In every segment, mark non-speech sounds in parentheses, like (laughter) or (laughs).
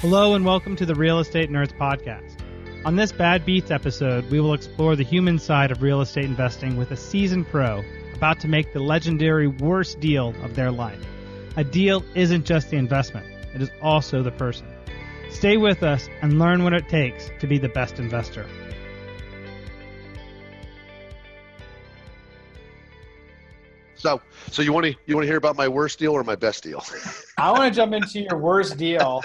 Hello and welcome to the Real Estate Nerds Podcast. On this Bad Beats episode, we will explore the human side of real estate investing with a seasoned pro about to make the legendary worst deal of their life. A deal isn't just the investment, it is also the person. Stay with us and learn what it takes to be the best investor. So, so you want to you want to hear about my worst deal or my best deal? I want to jump into your worst deal,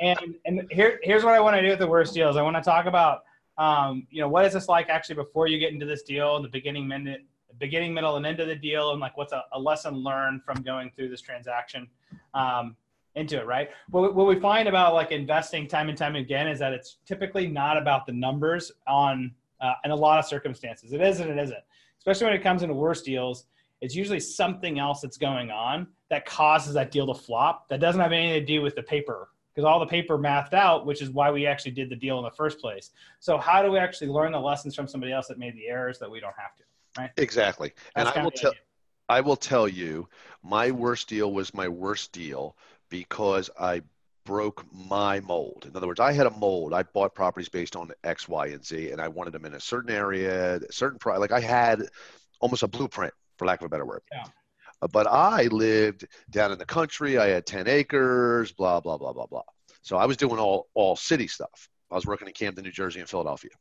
and and here here's what I want to do with the worst deals. I want to talk about, um, you know, what is this like actually before you get into this deal, the beginning minute, beginning, middle, and end of the deal, and like what's a, a lesson learned from going through this transaction, um, into it, right? What, what we find about like investing time and time again is that it's typically not about the numbers on, uh, in a lot of circumstances. It is and it isn't, especially when it comes into worst deals it's usually something else that's going on that causes that deal to flop that doesn't have anything to do with the paper because all the paper mathed out which is why we actually did the deal in the first place. So how do we actually learn the lessons from somebody else that made the errors that we don't have to right? Exactly. That's and i will tell i will tell you my worst deal was my worst deal because i broke my mold. In other words i had a mold. I bought properties based on x y and z and i wanted them in a certain area certain pro like i had almost a blueprint for lack of a better word. Yeah. Uh, but I lived down in the country. I had 10 acres, blah, blah, blah, blah, blah. So I was doing all, all city stuff. I was working in Camden, New Jersey, and Philadelphia.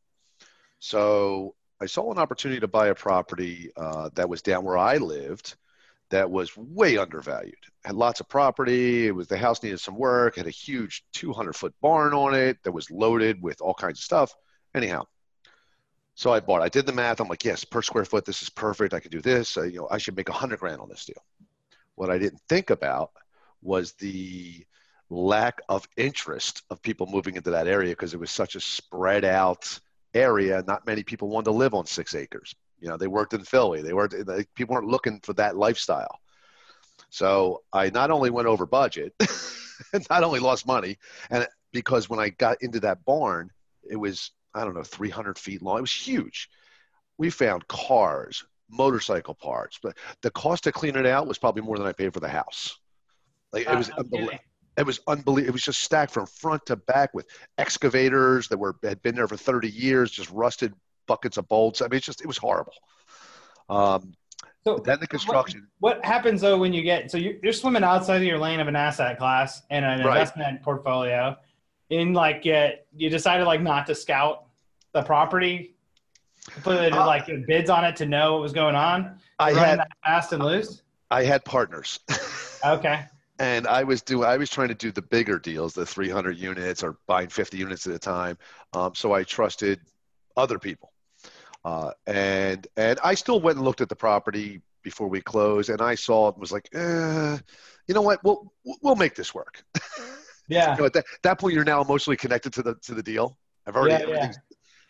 So I saw an opportunity to buy a property uh, that was down where I lived that was way undervalued. Had lots of property. It was the house needed some work. Had a huge 200 foot barn on it that was loaded with all kinds of stuff. Anyhow, so I bought. I did the math. I'm like, yes, per square foot, this is perfect. I can do this. Uh, you know, I should make a hundred grand on this deal. What I didn't think about was the lack of interest of people moving into that area because it was such a spread out area. Not many people wanted to live on six acres. You know, they worked in Philly. They weren't. People weren't looking for that lifestyle. So I not only went over budget, (laughs) not only lost money, and because when I got into that barn, it was I don't know, 300 feet long. It was huge. We found cars, motorcycle parts, but the cost to clean it out was probably more than I paid for the house. Like it was, uh, unbelievable. it was unbelievable. It was just stacked from front to back with excavators that were had been there for 30 years, just rusted buckets of bolts. I mean, it's just it was horrible. Um, so then the construction. What, what, happens though when you get so you're, you're, swimming outside of your lane of an asset class and an right. investment portfolio, in like get you decided like not to scout the property, put uh, like bids on it to know what was going on. I had fast and loose. I had partners. (laughs) okay. And I was doing. I was trying to do the bigger deals, the 300 units or buying 50 units at a time. Um, so I trusted other people, uh, and and I still went and looked at the property before we closed, and I saw it and was like, eh, you know what, we'll we'll make this work. (laughs) Yeah. you know, at that, that point, you're now emotionally connected to the to the deal. I've already. Yeah, yeah.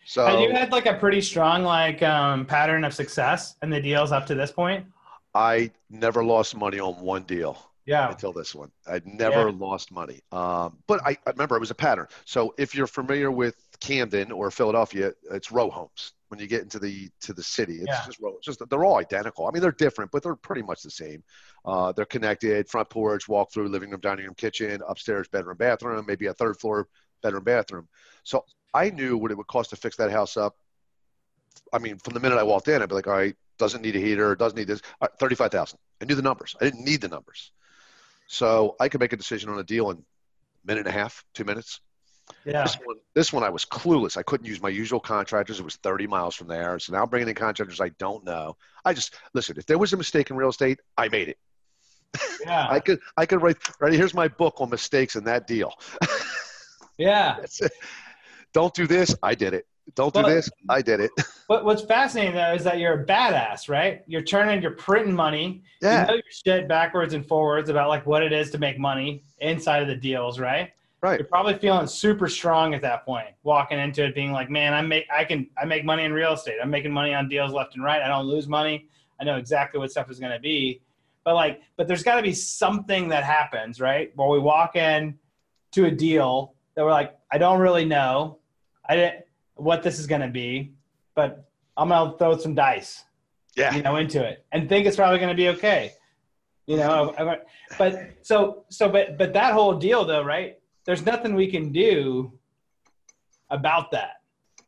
So have you had like a pretty strong like um, pattern of success in the deals up to this point? I never lost money on one deal. Yeah. Until this one, I'd never yeah. lost money. Um, but I, I remember it was a pattern. So if you're familiar with Camden or Philadelphia, it's row homes when you get into the to the city. It's yeah. just row. It's just they're all identical. I mean, they're different, but they're pretty much the same. Uh, they're connected. Front porch, walk through, living room, dining room, kitchen, upstairs, bedroom, bathroom, maybe a third floor bedroom, bathroom. So I knew what it would cost to fix that house up. I mean, from the minute I walked in, I'd be like, all right, doesn't need a heater, doesn't need this. Right, Thirty-five thousand. I knew the numbers. I didn't need the numbers, so I could make a decision on a deal in a minute and a half, two minutes. Yeah. This one, this one, I was clueless. I couldn't use my usual contractors. It was 30 miles from there. So now I'm bringing in contractors I don't know. I just listen. If there was a mistake in real estate, I made it. Yeah. (laughs) I could I could write right here's my book on mistakes in that deal. (laughs) yeah. Don't do this, I did it. Don't but, do this, I did it. (laughs) But what's fascinating though is that you're a badass, right? You're turning, you're printing money. Yeah. You know your shit backwards and forwards about like what it is to make money inside of the deals, right? Right. You're probably feeling super strong at that point, walking into it being like, man, I make I can I make money in real estate. I'm making money on deals left and right. I don't lose money. I know exactly what stuff is gonna be. But like, but there's gotta be something that happens, right? Where we walk in to a deal that we're like, I don't really know. I didn't what this is gonna be, but I'm gonna throw some dice. Yeah. You know, into it and think it's probably gonna be okay. You know, but so so but but that whole deal though, right? there's nothing we can do about that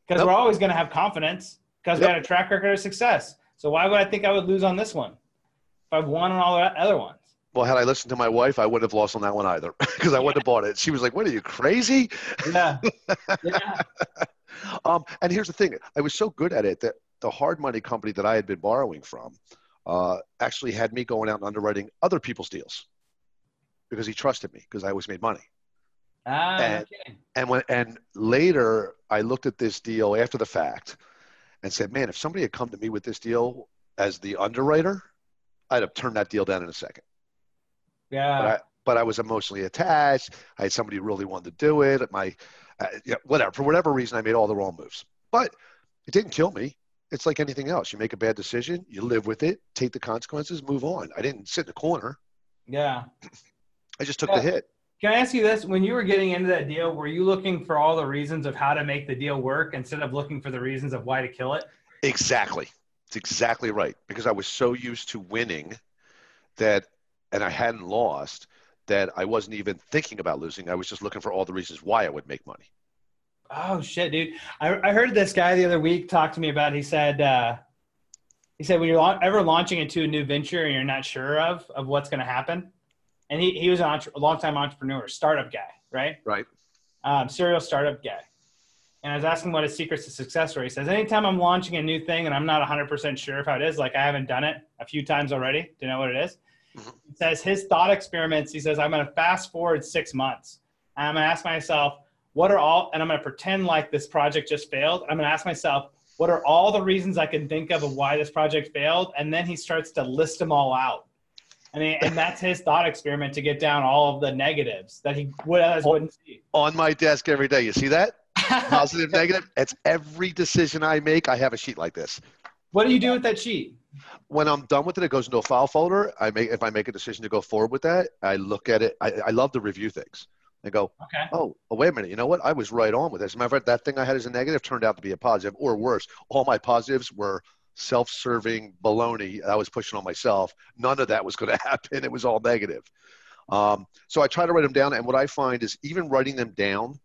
because Nope. we're always going to have confidence because we had a track record of success. So why would I think I would lose on this one if I've won on all the other ones? Well, had I listened to my wife, I wouldn't have lost on that one either (laughs) because I wouldn't have bought it. She was like, "What are you crazy?" Yeah, (laughs) yeah, Um, and here's the thing: I was so good at it that the hard money company that I had been borrowing from uh, actually had me going out and underwriting other people's deals because he trusted me because I always made money. ah, And- kidding. And when and later I looked at this deal after the fact and said, "Man, if somebody had come to me with this deal as the underwriter, I'd have turned that deal down in a second. Yeah, But I, but I was emotionally attached. I had somebody who really wanted to do it. My, uh, yeah, whatever. For whatever reason, I made all the wrong moves. But it didn't kill me. It's like anything else. You make a bad decision, you live with it, take the consequences, move on. I didn't sit in the corner. yeah. (clears throat) I just took Yeah. the hit. Can I ask you this? When you were getting into that deal, were you looking for all the reasons of how to make the deal work instead of looking for the reasons of why to kill it? Exactly. It's exactly right. Because I was so used to winning that, and I hadn't lost, that I wasn't even thinking about losing. I was just looking for all the reasons why I would make money. Oh shit, dude! I, I heard this guy the other week talk to me about. It. He said, uh, he said when you're ever launching into a new venture and you're not sure of of what's going to happen, and he he was an entre- a long time entrepreneur, startup guy, right? Right. Um, serial startup guy. And I was asking what his secrets to success were. He says, anytime I'm launching a new thing and I'm not 100% sure of how it is, like I haven't done it a few times already to know what it is. Mm-hmm. he says his thought experiments, he says, I'm going to fast forward six months. And I'm going to ask myself, what are all, and I'm going to pretend like this project just failed. I'm going to ask myself, what are all the reasons I can think of of why this project failed? And then he starts to list them all out. And, he, and that's his thought experiment to get down all of the negatives that he would, wouldn't see. On my desk every day. You see that? Positive, (laughs) negative. It's every decision I make. I have a sheet like this. what do you do with that sheet? When I'm done with it, it goes into a file folder. I make if I make a decision to go forward with that, I look at it. I, I love to review things. I go, Okay. oh, oh, wait a minute. You know what? I was right on with this. As a matter of fact, that thing I had as a negative turned out to be a positive, or worse, all my positives were self-serving baloney I was pushing on myself. None of that was going (laughs) to happen. It was all negative. Um, so I try to write them down, and what I find is even writing them down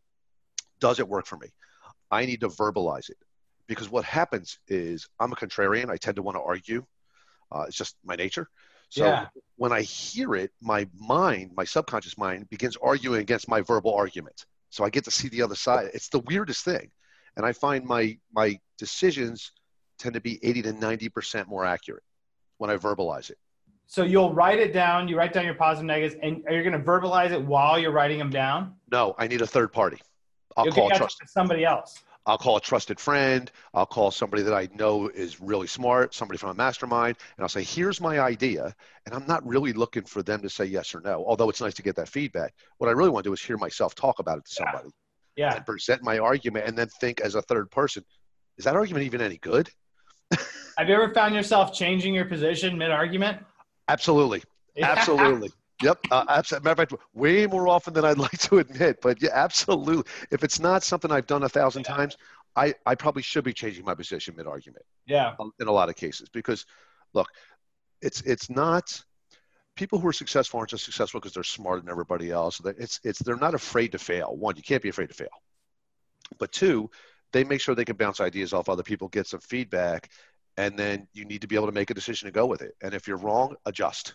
doesn't work for me. I need to verbalize it because what happens is I'm a contrarian. I tend to want to argue. Uh, it's just my nature. So Yeah. when I hear it, my mind, my subconscious mind, begins arguing against my verbal argument. So I get to see the other side. It's the weirdest thing, and I find my my decisions tend to be 80 to 90 percent more accurate when I verbalize it. So you'll write it down. You write down your positive negatives, and are you going to verbalize it while you're writing them down? No, I need a third party. I'll You'll call get trust. somebody else. I'll call a trusted friend. I'll call somebody that I know is really smart, somebody from a mastermind, and I'll say, here's my idea. And I'm not really looking for them to say yes or no, although it's nice to get that feedback. What I really want to do is hear myself talk about it to Yeah. somebody Yeah. and present my argument and then think as a third person, is that argument even any good? Have you ever found yourself changing your position mid-argument? Absolutely. Absolutely. Yep. Uh, absolutely. Matter of fact, way more often than I'd (laughs) like to admit. But yeah, absolutely. If it's not something I've done a thousand times, I, I probably should be changing my position mid argument. yeah. in a lot of cases because look it's it's not people who are successful aren't just successful because they're smarter than everybody else it's it's they're not afraid to fail one you can't be afraid to fail but two they make sure they can bounce ideas off other people get some feedback and then you need to be able to make a decision to go with it and if you're wrong adjust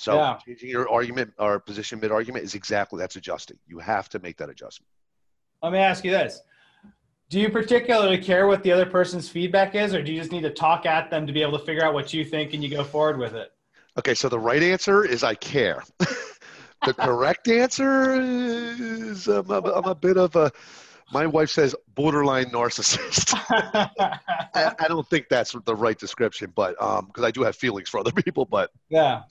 so Yeah. changing your argument or position mid argument is exactly that's adjusting you have to make that adjustment Let me ask you this. Do you particularly care what the other person's feedback is, or do you just need to talk at them to be able to figure out what you think and you go forward with it? Okay, so the right answer is I care. (laughs) the correct answer is um, I'm, I'm a bit of a, my wife says borderline narcissist. (laughs) I, I don't think that's the right description, but because I do have feelings for other people, but yeah.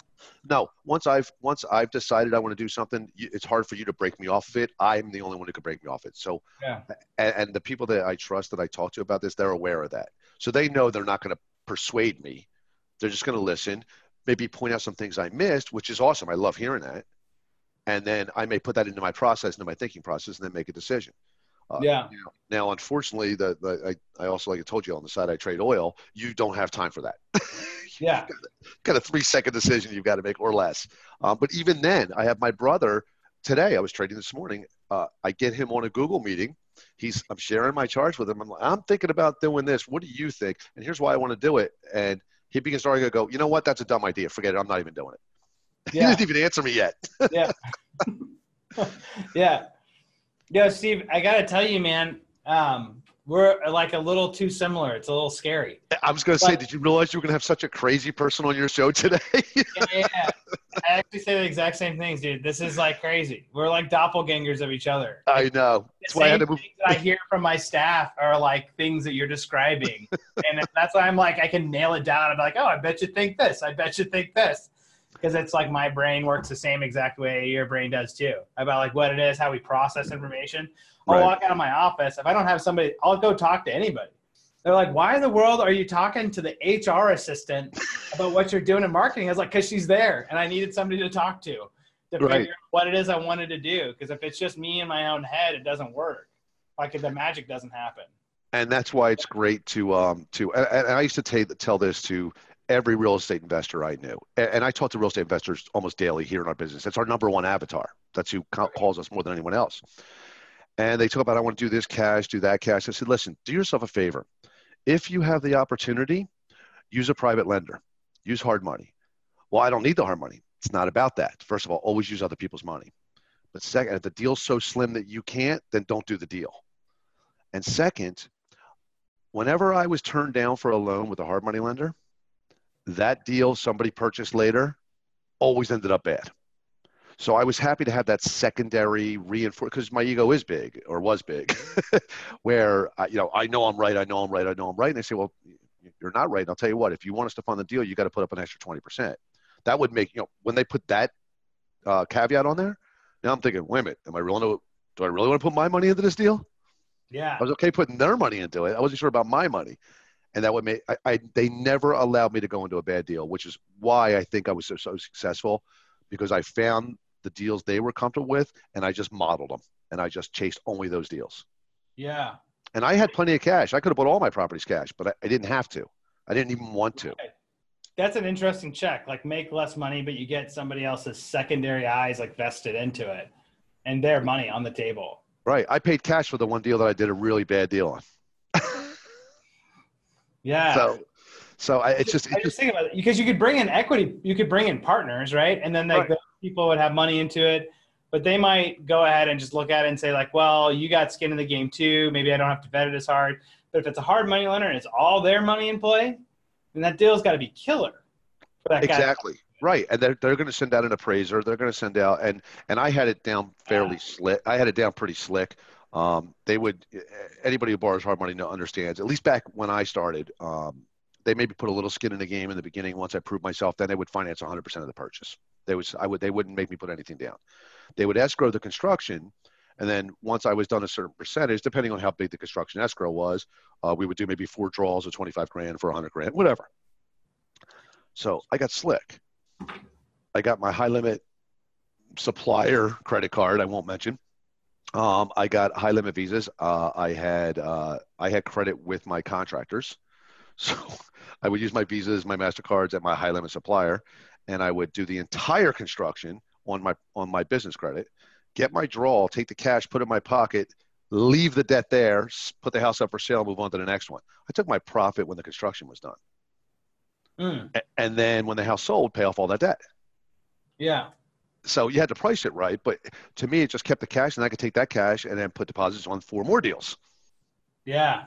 No. Once I've once I've decided I want to do something, it's hard for you to break me off of it. I'm the only one who can break me off it. So, Yeah. and, and the people that I trust that I talk to about this, they're aware of that. So they know they're not going to persuade me. They're just going to listen, maybe point out some things I missed, which is awesome. I love hearing that. And then I may put that into my process, into my thinking process, and then make a decision. Uh, Yeah. Now, now, unfortunately, the, the I, I also like I told you on the side I trade oil. You don't have time for that. (laughs) Yeah. got a three second decision you've got to make or less. Um, but even then, I have my brother today I was trading this morning. Uh, I get him on a Google meeting. He's I'm sharing my charts with him. I'm like, I'm thinking about doing this. What do you think? And here's why I want to do it. And he begins to go, you know what? That's a dumb idea. Forget it. I'm not even doing it. (laughs) Yeah. he didn't even answer me yet. (laughs) yeah. (laughs) yeah. Yeah, Steve, I got to tell you, man, um, we're uh, like a little too similar. It's a little scary. I was going to say, did you realize you were going to have such a crazy person on your show today? (laughs) yeah, yeah. I actually say the exact same things, dude. This is like crazy. We're like doppelgangers of each other. I know. That's why I had to move. I hear from my staff are like things that you're describing, (laughs) and that's why I'm like, I can nail it down. I'm like, oh, I bet you think this. I bet you think this because it's like my brain works the same exact way your brain does too about like what it is how we process information. I'll right. walk out of my office. If i don't have somebody i'll go talk to anybody. They're like why in the world are you talking to the hr assistant about what you're doing in marketing? I was like because she's there and i needed somebody to talk to to right. figure out what it is i wanted to do because if it's just me in my own head it doesn't work. Like the magic doesn't happen and that's why it's great to um to and, and I used to t- tell this to every real estate investor I knew. And I talk to real estate investors almost daily here in our business. It's our number one avatar. That's who calls us more than anyone else. And they talk about, I want to do this cash, do that cash. I said, listen, do yourself a favor. If you have the opportunity, use a private lender, use hard money. Well, I don't need the hard money. It's not about that. First of all, always use other people's money. But second, if the deal's so slim that you can't, then don't do the deal. And second, whenever I was turned down for a loan with a hard money lender, that deal somebody purchased later always ended up bad. So I was happy to have that secondary reinforce because my ego is big or was big, (laughs) where I, you know I know I'm right, I know I'm right, I know I'm right, and they say, well, you're not right. And I'll tell you what, if you want us to fund the deal, you got to put up an extra twenty percent. That would make you know when they put that uh, caveat on there. Now I'm thinking, wait a minute, am I really do I really want to put my money into this deal? Yeah, I was okay putting their money into it. I wasn't sure about my money and that would make I, I, they never allowed me to go into a bad deal, which is why I think I was so, so successful because I found the deals they were comfortable with and I just modeled them and I just chased only those deals. Yeah. And I had plenty of cash. I could have bought all my properties cash, but I, I didn't have to. I didn't even want to. That's an interesting check. Like make less money, but you get somebody else's secondary eyes like vested into it and their money on the table. Right. I paid cash for the one deal that I did a really bad deal on. Yeah. So, so I, it's just, it's I just think about it because you could bring in equity, you could bring in partners, right? And then like right. people would have money into it, but they might go ahead and just look at it and say like, well, you got skin in the game too. Maybe I don't have to vet it as hard. But if it's a hard money lender and it's all their money in play, then that deal's got to be killer. For that exactly. Right, and they're they're going to send out an appraiser. They're going to send out and and I had it down fairly yeah. slick. I had it down pretty slick. Um, they would anybody who borrows hard money understands. At least back when I started, um, they maybe put a little skin in the game in the beginning. Once I proved myself, then they would finance 100% of the purchase. They was I would they wouldn't make me put anything down. They would escrow the construction, and then once I was done a certain percentage, depending on how big the construction escrow was, uh, we would do maybe four draws of 25 grand for 100 grand, whatever. So I got slick. I got my high limit supplier credit card. I won't mention um, I got high limit visas. Uh, I had uh, I had credit with my contractors, (laughs) so I would use my visas, my Mastercards at my high limit supplier, and I would do the entire construction on my on my business credit. Get my draw, take the cash, put it in my pocket, leave the debt there, put the house up for sale, move on to the next one. I took my profit when the construction was done, mm. and then when the house sold, pay off all that debt. Yeah so you had to price it right. But to me, it just kept the cash, and I could take that cash and then put deposits on four more deals. Yeah.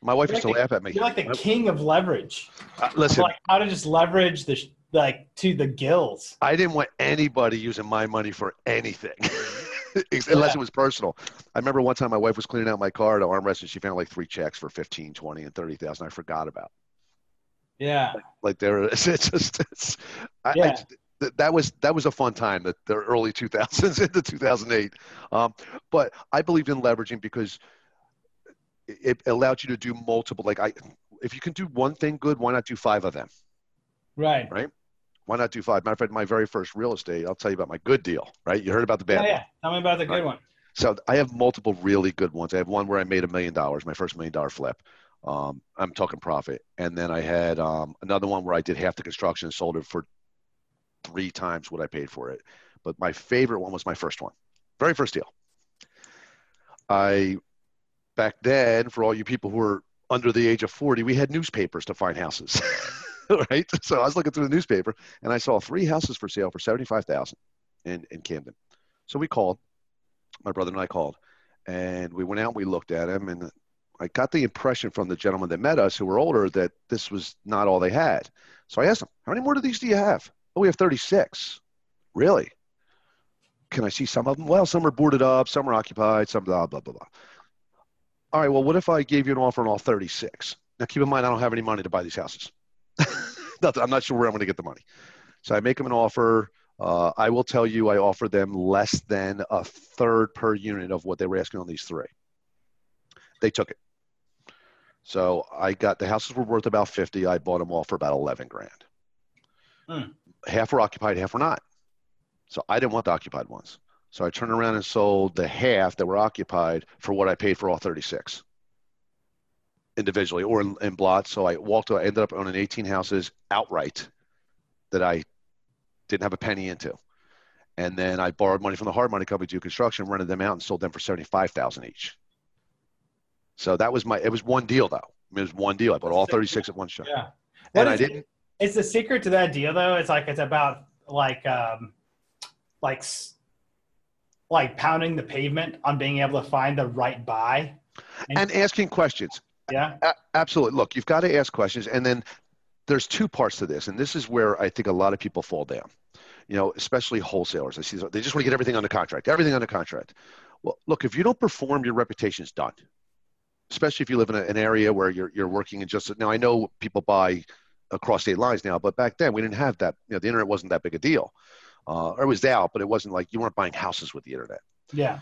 My wife used like to laugh at me. You're like the king of leverage. Uh, listen, like how to just leverage the like to the gills. I didn't want anybody using my money for anything. (laughs) unless yeah. it was personal. I remember one time my wife was cleaning out my car at armrest and she found like three checks for 15, 20, and 30,000 I forgot about. Yeah. Like, like there, (laughs) it's just, it's, yeah. I, that was that was a fun time, the, the early 2000s (laughs) into 2008. Um, but I believed in leveraging because it allowed you to do multiple. Like I, if you can do one thing good, why not do five of them? Right. Right. Why not do five? Matter of fact, my very first real estate, I'll tell you about my good deal. Right. You heard about the bad. Yeah. yeah. Tell me about the good right. one. So I have multiple really good ones. I have one where I made a million dollars, my first million dollar flip. Um, I'm talking profit. And then I had um, another one where I did half the construction and sold it for three times what I paid for it. but my favorite one was my first one, very first deal. I back then, for all you people who were under the age of 40, we had newspapers to find houses. (laughs) right? So I was looking through the newspaper and I saw three houses for sale for 75,000 in, in Camden. So we called, my brother and I called, and we went out and we looked at them. And I got the impression from the gentleman that met us who were older that this was not all they had. So I asked them, How many more of these do you have? Oh, we have 36. Really? Can I see some of them? Well, some are boarded up, some are occupied, some blah, blah, blah, blah. All right, well, what if I gave you an offer on all 36? Now, keep in mind, I don't have any money to buy these houses. (laughs) I'm not sure where I'm going to get the money. So I make them an offer. Uh, I will tell you, I offer them less than a third per unit of what they were asking on these three. They took it. So I got the houses were worth about 50. I bought them all for about 11 grand. Hmm. Half were occupied, half were not. So I didn't want the occupied ones. So I turned around and sold the half that were occupied for what I paid for all 36 individually or in, in blots. So I walked, I ended up owning 18 houses outright that I didn't have a penny into. And then I borrowed money from the hard money company to do construction, rented them out and sold them for 75,000 each. So that was my, it was one deal though. I mean, it was one deal. I bought all 36 at one shot. Yeah. and I didn't. It's the secret to that deal though. It's like, it's about like, um, like, like pounding the pavement on being able to find the right buy and, and asking questions. Yeah. A- absolutely. Look, you've got to ask questions. And then there's two parts to this. And this is where I think a lot of people fall down, you know, especially wholesalers. I see they just want to get everything under contract, everything under contract. Well, look, if you don't perform, your reputation's done. Especially if you live in a, an area where you're, you're working in just now. I know people buy across state lines now, but back then we didn't have that. You know, the internet wasn't that big a deal. Uh, or it was out, but it wasn't like you weren't buying houses with the internet. Yeah.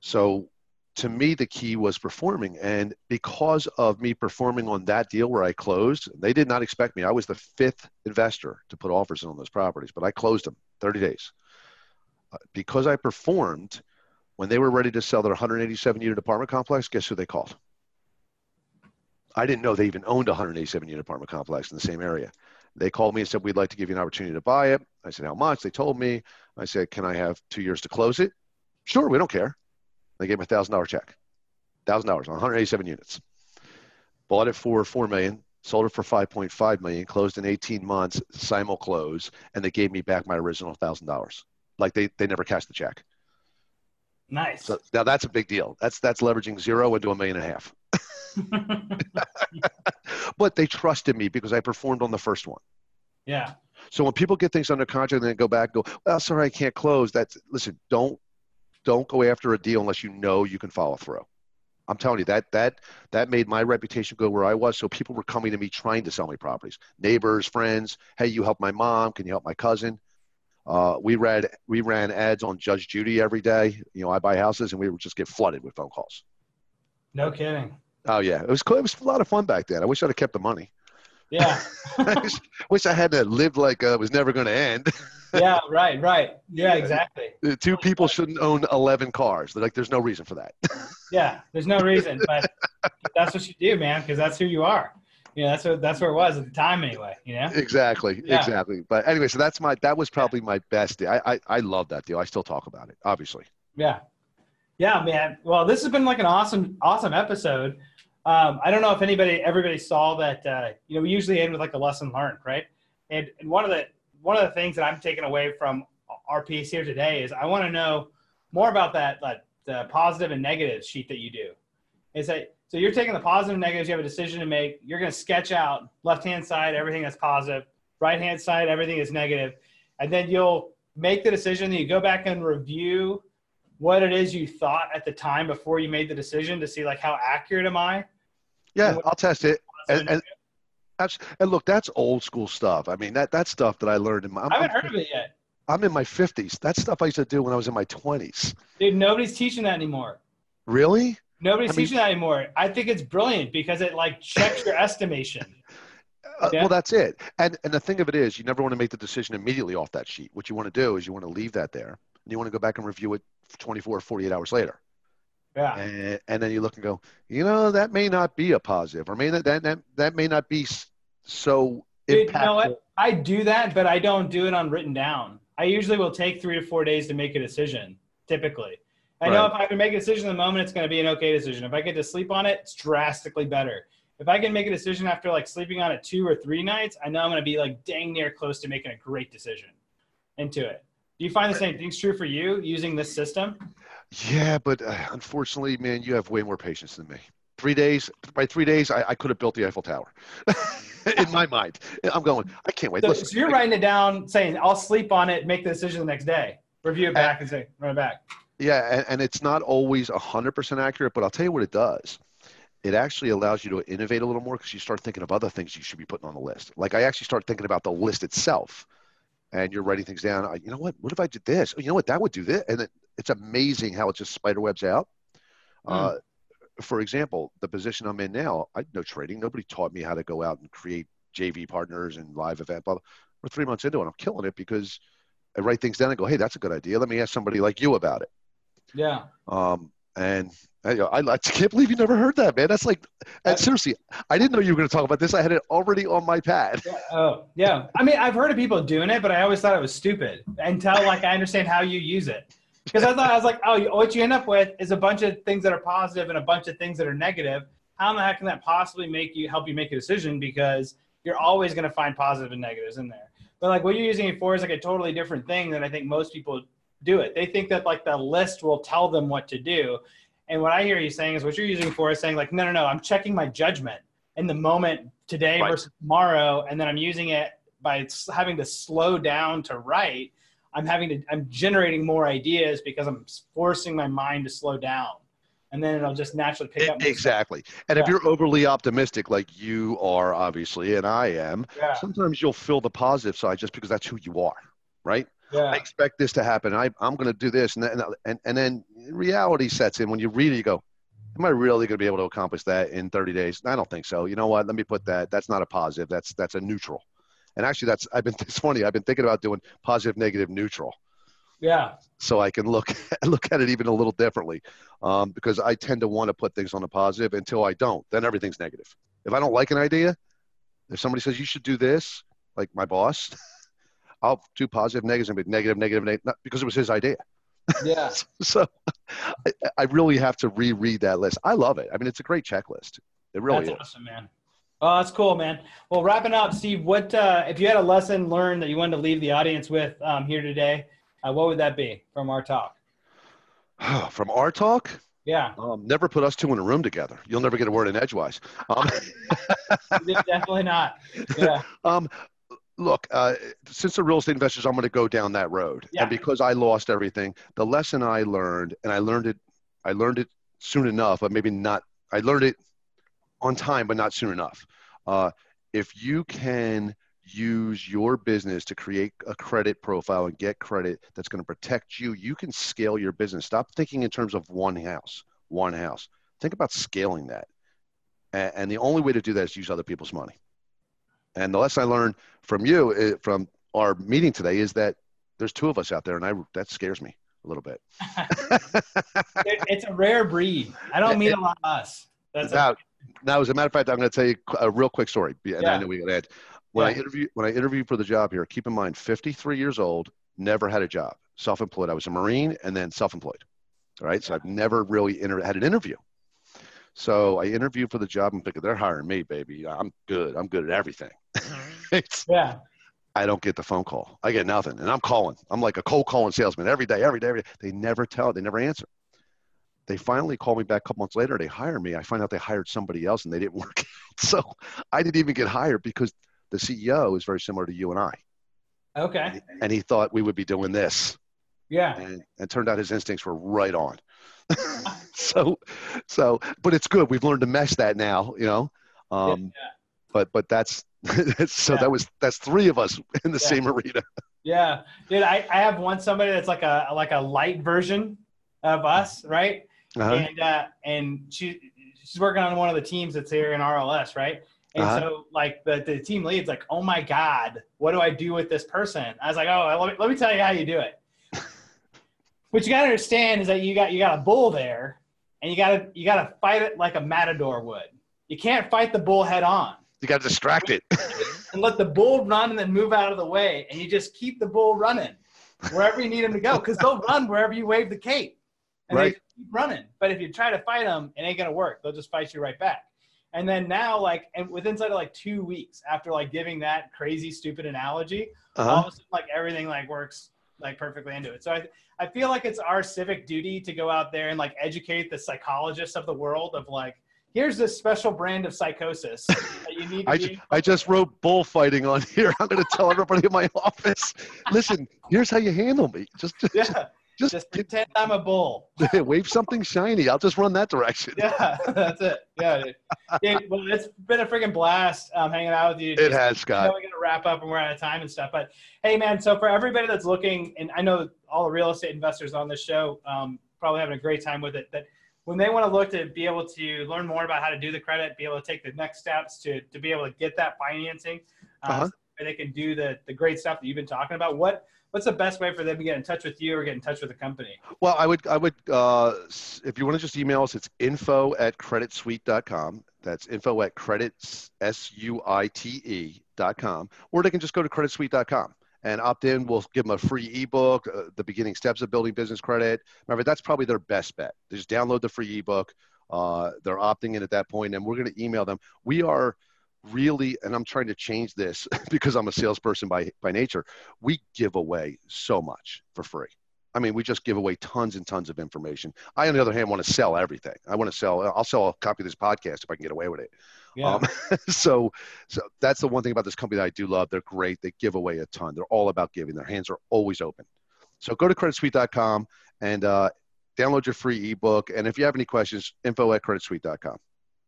So to me, the key was performing. And because of me performing on that deal where I closed, they did not expect me. I was the fifth investor to put offers in on those properties, but I closed them 30 days. Uh, because I performed, when they were ready to sell their 187 unit apartment complex, guess who they called? I didn't know they even owned a 187 unit apartment complex in the same area. They called me and said, We'd like to give you an opportunity to buy it. I said, How much? They told me. I said, Can I have two years to close it? Sure, we don't care. They gave me a thousand dollar check, thousand dollars on 187 units. Bought it for four million, sold it for 5.5 million, closed in 18 months, simul close, and they gave me back my original thousand dollars. Like they they never cashed the check. Nice. So now that's a big deal. That's that's leveraging zero into a million and a half. (laughs) but they trusted me because I performed on the first one. Yeah. So when people get things under contract and then go back, go, well, sorry, I can't close. That's listen. Don't don't go after a deal unless you know you can follow through. I'm telling you that that that made my reputation go where I was. So people were coming to me trying to sell me properties, neighbors, friends. Hey, you help my mom? Can you help my cousin? Uh, we read we ran ads on Judge Judy every day. You know, I buy houses, and we would just get flooded with phone calls. No kidding. Oh yeah, it was cool. It was a lot of fun back then. I wish I'd have kept the money. Yeah. (laughs) I wish, I had to live like uh, it was never going to end. (laughs) yeah, right, right. Yeah, exactly. Two people shouldn't own 11 cars. Like, there's no reason for that. (laughs) yeah, there's no reason, but that's what you do, man, because that's who you are. Yeah, that's what that's where it was at the time, anyway. You know. Exactly, yeah. exactly. But anyway, so that's my that was probably my best. Deal. I, I I love that deal. I still talk about it, obviously. Yeah, yeah, man. Well, this has been like an awesome awesome episode. Um, I don't know if anybody, everybody saw that. Uh, you know, we usually end with like a lesson learned, right? And, and one of the one of the things that I'm taking away from our piece here today is I want to know more about that, that the positive and negative sheet that you do. Is that so? You're taking the positive and negatives. You have a decision to make. You're going to sketch out left hand side everything that's positive, right hand side everything is negative, and then you'll make the decision. Then you go back and review what it is you thought at the time before you made the decision to see like how accurate am I yeah, I'll test it. And, and, and, look, that's old school stuff. I mean, that that's stuff that I learned in my. I'm, I have not heard of it yet. I'm in my 50s. That's stuff I used to do when I was in my 20s. Dude, nobody's teaching that anymore. Really? Nobody's I teaching that anymore. I think it's brilliant because it like checks your estimation. (laughs) Uh, yeah? Well, that's it. And and the thing of it is, you never want to make the decision immediately off that sheet. What you want to do is you want to leave that there, and you want to go back and review it 24 or 48 hours later. Yeah. And, and then you look and go, you know, that may not be a positive, or may not, that, that, that may not be so Dude, impactful. You know what? I do that, but I don't do it on written down. I usually will take three to four days to make a decision. Typically, I know if I can make a decision in the moment, it's going to be an okay decision. If I get to sleep on it, it's drastically better. If I can make a decision after like sleeping on it two or three nights, I know I'm going to be like dang near close to making a great decision into it. Do you find the same thing's true for you using this system? Yeah, but uh, unfortunately, man, you have way more patience than me. Three days, by three days, I, I could have built the Eiffel Tower. (laughs) In my mind, I'm going. I can't wait. So, Listen, so you're writing it down, saying I'll sleep on it, make the decision the next day, review it back, and say run it back. Yeah, and, and it's not always 100% accurate, but I'll tell you what it does. It actually allows you to innovate a little more because you start thinking of other things you should be putting on the list. Like I actually start thinking about the list itself, and you're writing things down. I, you know what? What if I did this? Oh, you know what? That would do this, and it, it's amazing how it just spiderwebs out. Uh, for example, the position I'm in now, I no trading. Nobody taught me how to go out and create JV partners and live event. Blah, blah. We're three months into it. I'm killing it because I write things down and go, "Hey, that's a good idea. Let me ask somebody like you about it." Yeah. Um, and uh, I, I, I can't believe you never heard that, man. That's like, and seriously, I didn't know you were going to talk about this. I had it already on my pad. Yeah. Oh, yeah. I mean, I've heard of people doing it, but I always thought it was stupid until like I understand how you use it. Because I thought I was like, oh, what you end up with is a bunch of things that are positive and a bunch of things that are negative. How in the heck can that possibly make you help you make a decision? Because you're always going to find positive and negatives in there. But like what you're using it for is like a totally different thing than I think most people do it. They think that like the list will tell them what to do. And what I hear you saying is what you're using for is saying like, no, no, no, I'm checking my judgment in the moment today Right. versus tomorrow, and then I'm using it by having to slow down to write. I'm having to, I'm generating more ideas because I'm forcing my mind to slow down, and then it'll just naturally pick up. more stuff. Exactly. And if you're overly optimistic, like you are, obviously, and I am, Yeah, sometimes you'll fill the positive side just because that's who you are, right? I expect this to happen. I, I'm going to do this. And then, and, and then reality sets in. When you read it, you go, Am I really going to be able to accomplish that in 30 days? I don't think so. You know what? Let me put that. That's not a positive. That's that's a neutral. And actually, that's I've been. (laughs) It's funny. I've been thinking about doing positive, negative, neutral, yeah, so I can look (laughs) look at it even a little differently. Um, because I tend to want to put things on the positive until I don't. Then everything's negative. If I don't like an idea, if somebody says you should do this, like my boss, (laughs) I'll do positive, negatives, and negative, negative, negative, not because it was his idea. yeah. (laughs) So I, I really have to reread that list. I love it. I mean, it's a great checklist. It really that's is. awesome, man. Oh, that's cool, man. Well, wrapping up, Steve. What uh, if you had a lesson learned that you wanted to leave the audience with um, here today? Uh, what would that be from our talk? (sighs) From our talk, Yeah, um, never put us two in a room together. You'll never get a word in edgewise. Um, (laughs) definitely not. Yeah, (laughs) um, look, uh, since the real estate investors, I'm going to go down that road. Yeah. And because I lost everything, the lesson I learned, and I learned it, I learned it soon enough, but maybe not. I learned it on time, but not soon enough. Uh, if you can use your business to create a credit profile and get credit that's going to protect you, you can scale your business. Stop thinking in terms of one house, one house. Think about scaling that. And, and the only way to do that is use other people's money. And the lesson I learned from you, uh, from our meeting today, is that there's two of us out there, and I that scares me a little bit. (laughs) It's a rare breed. I don't meet a lot of us. That's a, now, now, as a matter of fact, I'm going to tell you a real quick story, and Yeah. I know we got to end. When I interview when I interviewed for the job here, keep in mind, 53 years old, never had a job, self-employed. I was a Marine and then self-employed. All right, so I've never really inter- had an interview. So I interviewed for the job and thinking they're hiring me, baby. I'm good. I'm good at everything. Mm-hmm. (laughs) yeah, I don't get the phone call. I get nothing, and I'm calling. I'm like a cold calling salesman every day, every day, every day. They never tell. They never answer. They finally call me back a couple months later. They hire me. I find out they hired somebody else, and they didn't (laughs) work. So I didn't even get hired because the CEO is very similar to you and I, okay, and he thought we would be doing this, yeah, and it turned out his instincts were right on. (laughs) so, so, but it's good. We've learned to mesh that now, you know. Um, yeah, But but that's (laughs) so Yeah. that was that's three of us in the same arena. yeah, dude. I, I have one somebody that's like a like a light version of us, right? Uh-huh. and uh, and she she's working on one of the teams that's here in RLS, right? And Uh-huh. so like the, the team lead's like, oh my god, what do I do with this person? I was like, oh, let me, let me tell you how you do it. What you got to understand is that you got you got a bull there, and you got to you got to fight it like a matador would. You can't fight the bull head on You got to distract it. (laughs) and let the bull run and then move out of the way, and you just keep the bull running. wherever you need them to go because they'll run wherever you wave the cape. And Right. they keep running. But if you try to fight them, it ain't gonna work. They'll just fight you right back. And then now, like, and within inside of like two weeks after like giving that crazy stupid analogy, all Uh-huh. of a sudden like everything like works like perfectly into it. So I I feel like it's our civic duty to go out there and like educate the psychologists of the world of like here's this special brand of psychosis that you need to I, ju- I just wrote bullfighting on (laughs) here. I'm going to tell everybody in my (laughs) office. Listen, here's how you handle me. Just, just, yeah just, just pretend I'm a bull. (laughs) wave something shiny. I'll just run that direction. Yeah, (laughs) that's it. Yeah, dude. Dude, well, it's been a freaking blast um, hanging out with you. It has, Scott. we're gonna wrap up and we're out of time and stuff. But hey, man, so for everybody that's looking, and I know all the real estate investors on this show um, probably having a great time with it. That when they want to look to be able to learn more about how to do the credit, be able to take the next steps to to be able to get that financing, uh, Uh-huh. so they can do the the great stuff that you've been talking about. What what's the best way for them to get in touch with you or get in touch with the company? Well, I would, I would, uh, if you want to just email us, it's info at creditsuite.com. That's info at credits, S-U-I-T-E dot com. Or they can just go to creditsuite.com and opt in. We'll give them a free ebook, uh, the beginning steps of building business credit. Remember, that's probably their best bet. They just download the free ebook. Uh, they're opting in at that point, and we're going to email them. We are really, and I'm trying to change this (laughs) because I'm a salesperson by, by nature. We give away so much for free. I mean, we just give away tons and tons of information. I, on the other hand, want to sell everything. I want to sell. I'll sell a copy of this podcast if I can get away with it. Yeah. Um, (laughs) so, so that's the one thing about this company that I do love. They're great. They give away a ton. They're all about giving. Their hands are always open. So go to creditsuite.com and uh, download your free ebook. And if you have any questions, info at creditsuite.com.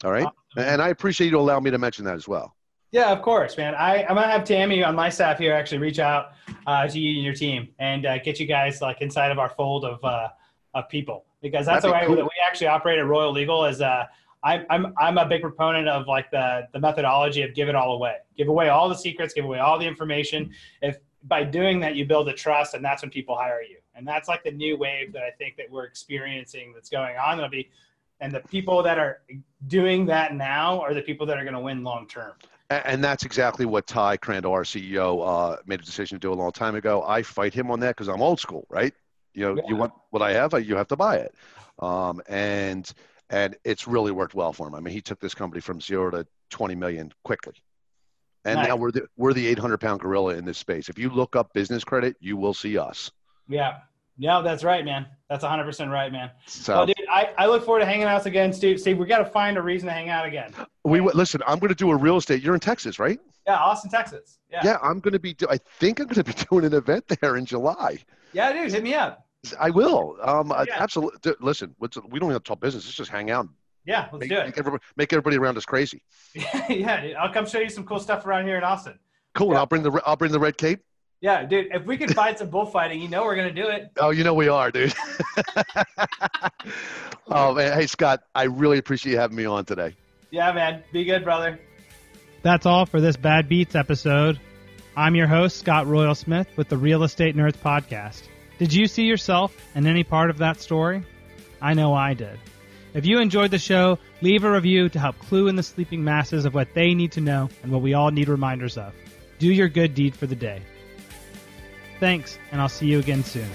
All right. Awesome. And I appreciate you allow me to mention that as well. Yeah, of course, man. I, I'm gonna have Tammy on my staff here actually reach out uh, to you and your team and uh, get you guys like inside of our fold of uh, of people because that's the way that we actually operate at Royal Legal. Is uh, I'm I'm I'm a big proponent of like the the methodology of give it all away, give away all the secrets, give away all the information. If by doing that you build a trust, and that's when people hire you. And that's like the new wave that I think that we're experiencing that's going on. It'll be, and the people that are doing that now are the people that are going to win long term. And that's exactly what Ty Crandall, our CEO, uh, made a decision to do a long time ago. I fight him on that because I'm old school, right? You know, Yeah. you want what I have, you have to buy it. Um, and and it's really worked well for him. I mean, he took this company from zero to 20 million quickly. And Nice. now we're the, we're the 800 pound gorilla in this space. If you look up business credit, you will see us. Yeah. Yeah, that's right, man. That's 100% right, man. So Well, dude, I, I look forward to hanging out again, Steve. Steve, we got to find a reason to hang out again. we listen. I'm going to do a real estate. You're in Texas, right? Yeah, Austin, Texas. Yeah. Yeah, I'm going to be. Do- I think I'm going to be (laughs) doing an event there in July. Yeah, dude, hit me up. I will. Um, I- Yeah. absolutely. D- Listen, what's, we don't have to talk business. Let's just hang out. Yeah, let's Make, do it. make, everybody, make everybody around us crazy. (laughs) yeah, dude, I'll come show you some cool stuff around here in Austin. Cool. Yeah. I'll bring the I'll bring the red cape. Yeah, dude, if we can find some bullfighting, you know we're going to do it. Oh, you know we are, dude. (laughs) oh man, hey Scott, I really appreciate you having me on today. Yeah, man. Be good, brother. That's all for this Bad Beats episode. I'm your host, Scott Royal Smith, with the Real Estate Nerds Podcast. Did you see yourself in any part of that story? I know I did. If you enjoyed the show, leave a review to help clue in the sleeping masses of what they need to know and what we all need reminders of. Do your good deed for the day. Thanks, and I'll see you again soon.